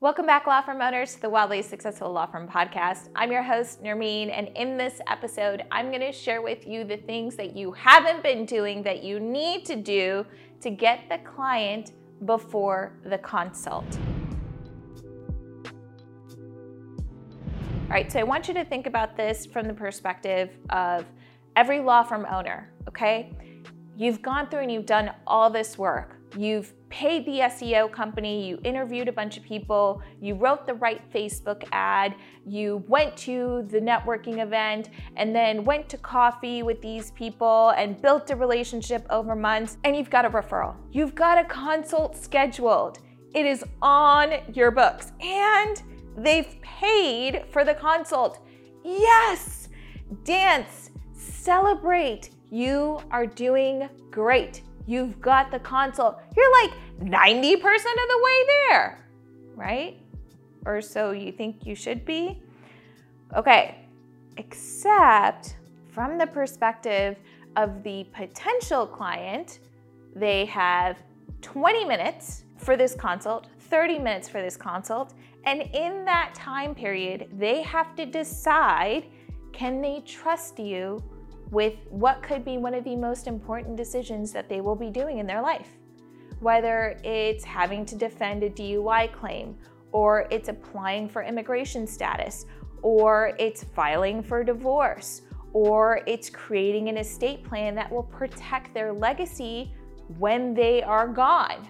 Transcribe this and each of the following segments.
Welcome back, law firm owners, to the Wildly Successful Law Firm Podcast. I'm your host, Nermeen, and in this episode, I'm going to share with you the things that you haven't been doing that you need to do to get the client before the consult. All right, so I want you to think about this from the perspective of every law firm owner, okay? You've gone through and you've done all this work. You've paid the SEO company, you interviewed a bunch of people, you wrote the right Facebook ad, you went to the networking event, and then went to coffee with these people and built a relationship over months, and you've got a referral. You've got a consult scheduled. It is on your books, and they've paid for the consult. Yes! Dance, celebrate. You are doing great. You've got the consult. You're like 90% of the way there, right? Or so you think you should be. Okay, except from the perspective of the potential client, they have 20 minutes for this consult, 30 minutes for this consult, and in that time period, they have to decide can they trust you with what could be one of the most important decisions that they will be doing in their life. Whether it's having to defend a DUI claim, or it's applying for immigration status, or it's filing for divorce, or it's creating an estate plan that will protect their legacy when they are gone.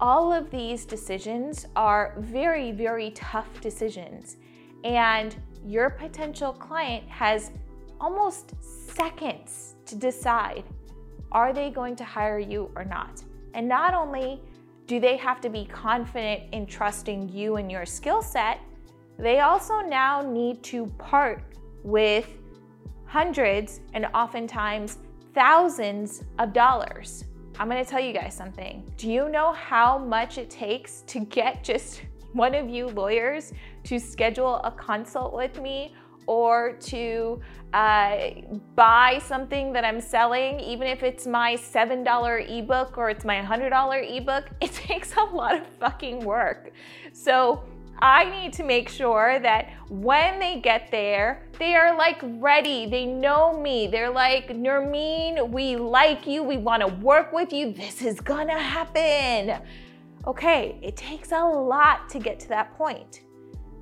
All of these decisions are very, very tough decisions, and your potential client has almost seconds to decide are they going to hire you or not? And not only do they have to be confident in trusting you and your skill set, they also now need to part with hundreds and oftentimes thousands of dollars. I'm gonna tell you guys something. Do you know how much it takes to get just one of you lawyers to schedule a consult with me or to uh, buy something that I'm selling, even if it's my $7 ebook or it's my $100 ebook, it takes a lot of fucking work. So I need to make sure that when they get there, they are like ready. They know me. They're like, Nermeen, we like you. We want to work with you. This is gonna happen. Okay, it takes a lot to get to that point.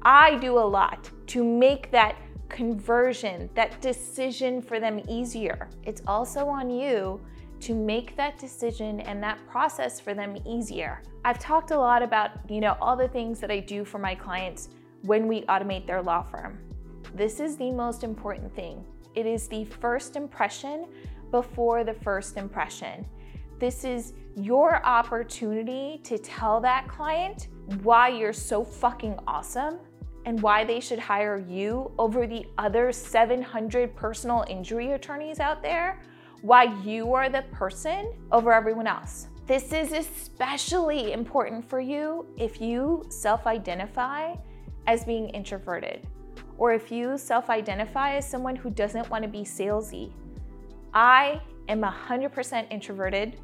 I do a lot to make that conversion, that decision for them easier. It's also on you to make that decision and that process for them easier. I've talked a lot about, you know, all the things that I do for my clients when we automate their law firm. This is the most important thing. It is the first impression before the first impression. This is your opportunity to tell that client why you're so fucking awesome and why they should hire you over the other 700 personal injury attorneys out there, why you are the person over everyone else. This is especially important for you if you self identify as being introverted or if you self identify as someone who doesn't want to be salesy. I am 100% introverted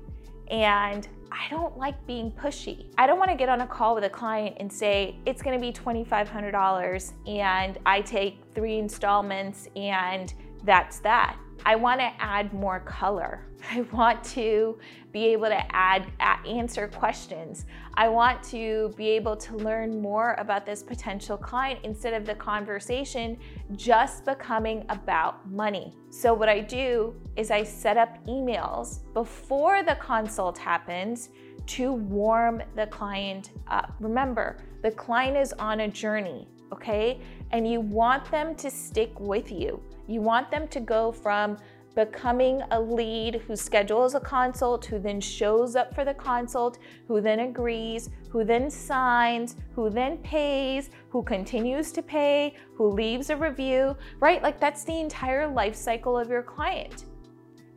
and I don't like being pushy. I don't want to get on a call with a client and say, it's going to be $2,500 and I take three installments and that's that. I want to add more color. I want to be able to add, answer questions. I want to be able to learn more about this potential client instead of the conversation just becoming about money. So what I do is I set up emails before the consult happens to warm the client up. Remember, the client is on a journey, okay? And you want them to stick with you. You want them to go from becoming a lead who schedules a consult, who then shows up for the consult, who then agrees, who then signs, who then pays, who continues to pay, who leaves a review, right? Like that's the entire life cycle of your client.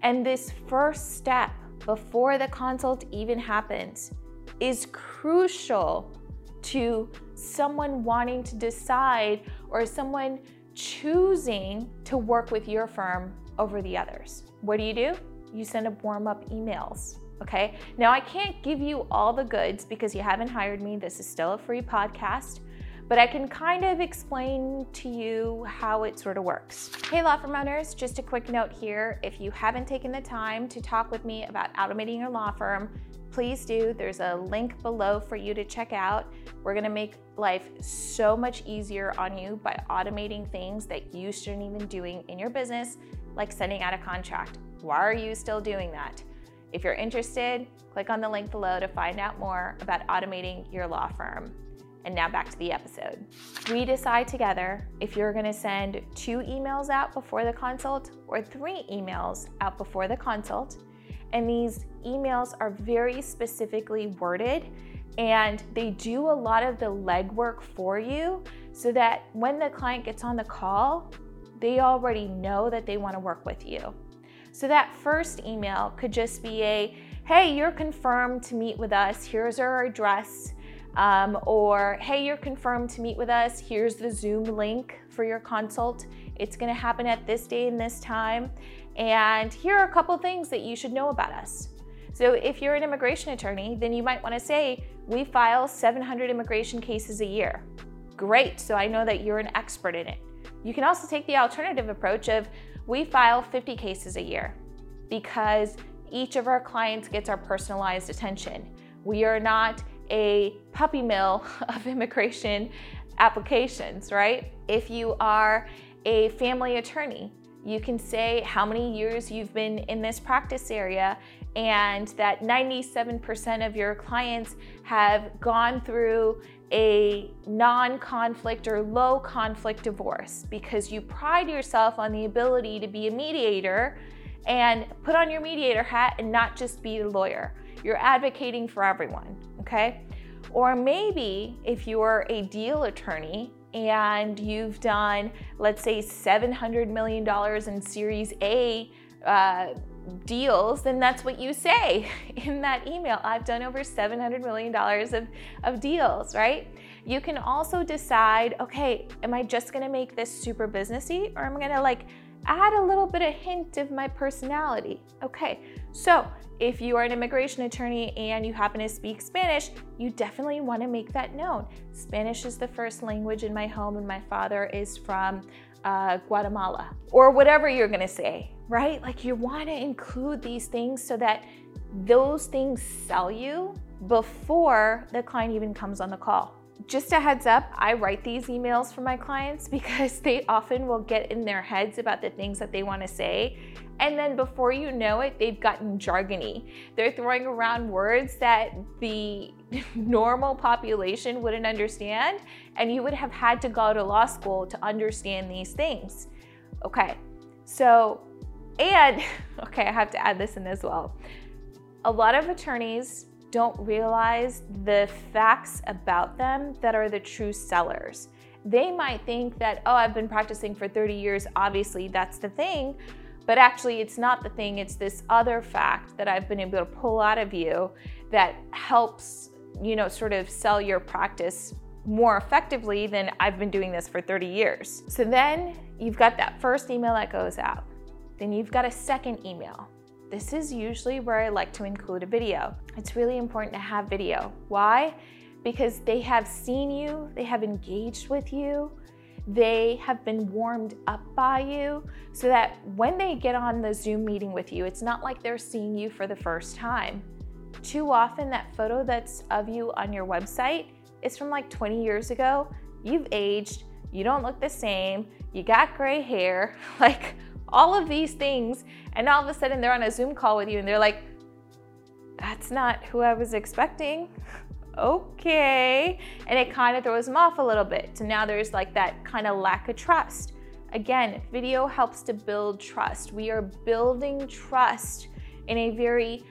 And this first step before the consult even happens is crucial to someone wanting to decide or someone choosing to work with your firm over the others. What do you do? You send up warm up emails. Okay. Now, I can't give you all the goods because you haven't hired me. This is still a free podcast, but I can kind of explain to you how it sort of works. Hey, law firm owners, just a quick note here. If you haven't taken the time to talk with me about automating your law firm, please do. There's a link below for you to check out. We're gonna make life so much easier on you by automating things that you shouldn't even be doing in your business, like sending out a contract. Why are you still doing that? If you're interested, click on the link below to find out more about automating your law firm. And now back to the episode. We decide together if you're gonna send two emails out before the consult or three emails out before the consult. And these emails are very specifically worded and they do a lot of the legwork for you so that when the client gets on the call, they already know that they wanna work with you. So that first email could just be a, hey, you're confirmed to meet with us. Here's our address. Um, or, hey, you're confirmed to meet with us. Here's the Zoom link for your consult. It's going to happen at this day and this time. And here are a couple things that you should know about us. So, if you're an immigration attorney, then you might want to say, we file 700 immigration cases a year. Great, so I know that you're an expert in it. You can also take the alternative approach of, we file 50 cases a year because each of our clients gets our personalized attention. We are not a puppy mill of immigration applications, right? If you are a family attorney, you can say how many years you've been in this practice area and that 97% of your clients have gone through a non conflict or low conflict divorce because you pride yourself on the ability to be a mediator and put on your mediator hat and not just be a lawyer. You're advocating for everyone, okay? Or maybe if you're a deal attorney and you've done, let's say, $700 million in Series A uh, deals, then that's what you say in that email. I've done over $700 million of, of deals, right? You can also decide, okay, am I just gonna make this super businessy or am I gonna like add a little bit of hint of my personality? Okay, so if you are an immigration attorney and you happen to speak Spanish, you definitely want to make that known. Spanish is the first language in my home, and my father is from uh, Guatemala, or whatever you're going to say, right? Like you want to include these things so that those things sell you before the client even comes on the call. Just a heads up, I write these emails for my clients because they often will get in their heads about the things that they want to say. And then before you know it, they've gotten jargony. They're throwing around words that the normal population wouldn't understand, and you would have had to go to law school to understand these things. Okay, so, and okay, I have to add this in as well. A lot of attorneys don't realize the facts about them that are the true sellers. They might think that, oh, I've been practicing for 30 years, obviously that's the thing. But actually, it's not the thing, it's this other fact that I've been able to pull out of you that helps, you know, sort of sell your practice more effectively than I've been doing this for 30 years. So then you've got that first email that goes out. Then you've got a second email. This is usually where I like to include a video. It's really important to have video. Why? Because they have seen you, they have engaged with you, they have been warmed up by you so that when they get on the Zoom meeting with you, it's not like they're seeing you for the first time. Too often, that photo that's of you on your website is from like 20 years ago. You've aged, you don't look the same, you got gray hair, like all of these things. And all of a sudden, they're on a Zoom call with you and they're like, that's not who I was expecting. okay. And it kind of throws them off a little bit. So now there's like that kind of lack of trust. Again, video helps to build trust. We are building trust in a very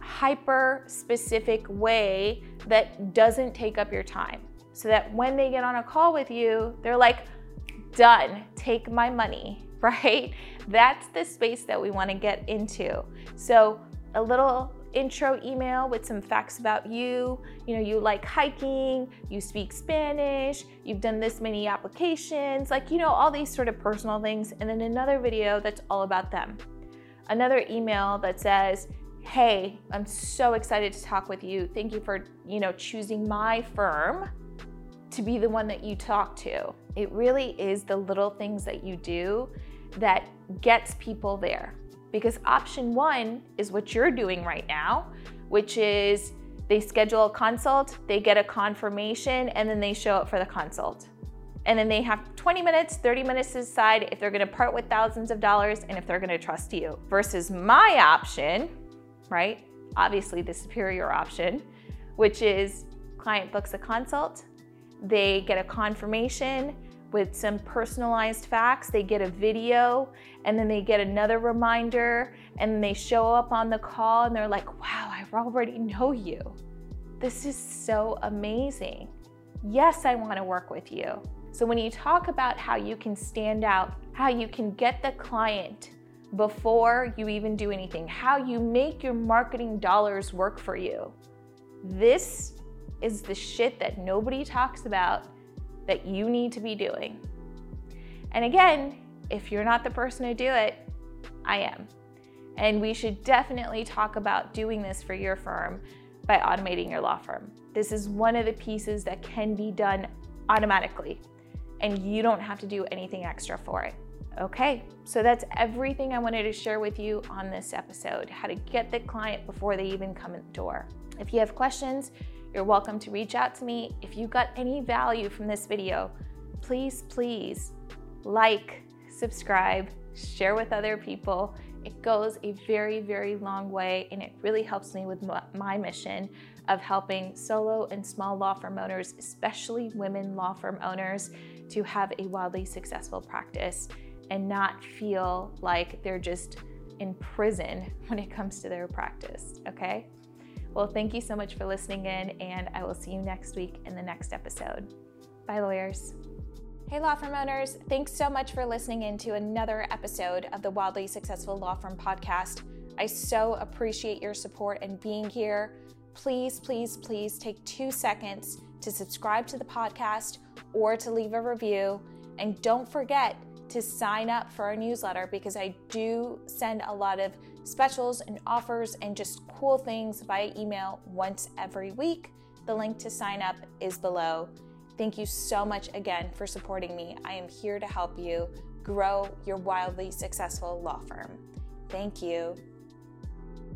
hyper specific way that doesn't take up your time. So that when they get on a call with you, they're like, done, take my money, right? That's the space that we want to get into. So, a little intro email with some facts about you. You know, you like hiking, you speak Spanish, you've done this many applications, like, you know, all these sort of personal things. And then another video that's all about them. Another email that says, hey, I'm so excited to talk with you. Thank you for, you know, choosing my firm to be the one that you talk to. It really is the little things that you do that gets people there. Because option 1 is what you're doing right now, which is they schedule a consult, they get a confirmation, and then they show up for the consult. And then they have 20 minutes, 30 minutes to decide if they're gonna part with thousands of dollars and if they're gonna trust you. Versus my option, right? Obviously, the superior option, which is client books a consult, they get a confirmation with some personalized facts, they get a video, and then they get another reminder, and they show up on the call and they're like, wow, I already know you. This is so amazing. Yes, I want to work with you. So, when you talk about how you can stand out, how you can get the client before you even do anything, how you make your marketing dollars work for you. This is the shit that nobody talks about that you need to be doing. And again, if you're not the person to do it, I am. And we should definitely talk about doing this for your firm by automating your law firm. This is one of the pieces that can be done automatically, and you don't have to do anything extra for it. Okay, so that's everything I wanted to share with you on this episode how to get the client before they even come in the door. If you have questions, you're welcome to reach out to me. If you got any value from this video, please, please like, subscribe, share with other people. It goes a very, very long way and it really helps me with my mission of helping solo and small law firm owners, especially women law firm owners, to have a wildly successful practice and not feel like they're just in prison when it comes to their practice, okay? Well, thank you so much for listening in, and I will see you next week in the next episode. Bye, lawyers. Hey, law firm owners. Thanks so much for listening in to another episode of the Wildly Successful Law Firm podcast. I so appreciate your support and being here. Please, please, please take two seconds to subscribe to the podcast or to leave a review. And don't forget, to sign up for our newsletter because I do send a lot of specials and offers and just cool things via email once every week. The link to sign up is below. Thank you so much again for supporting me. I am here to help you grow your wildly successful law firm. Thank you.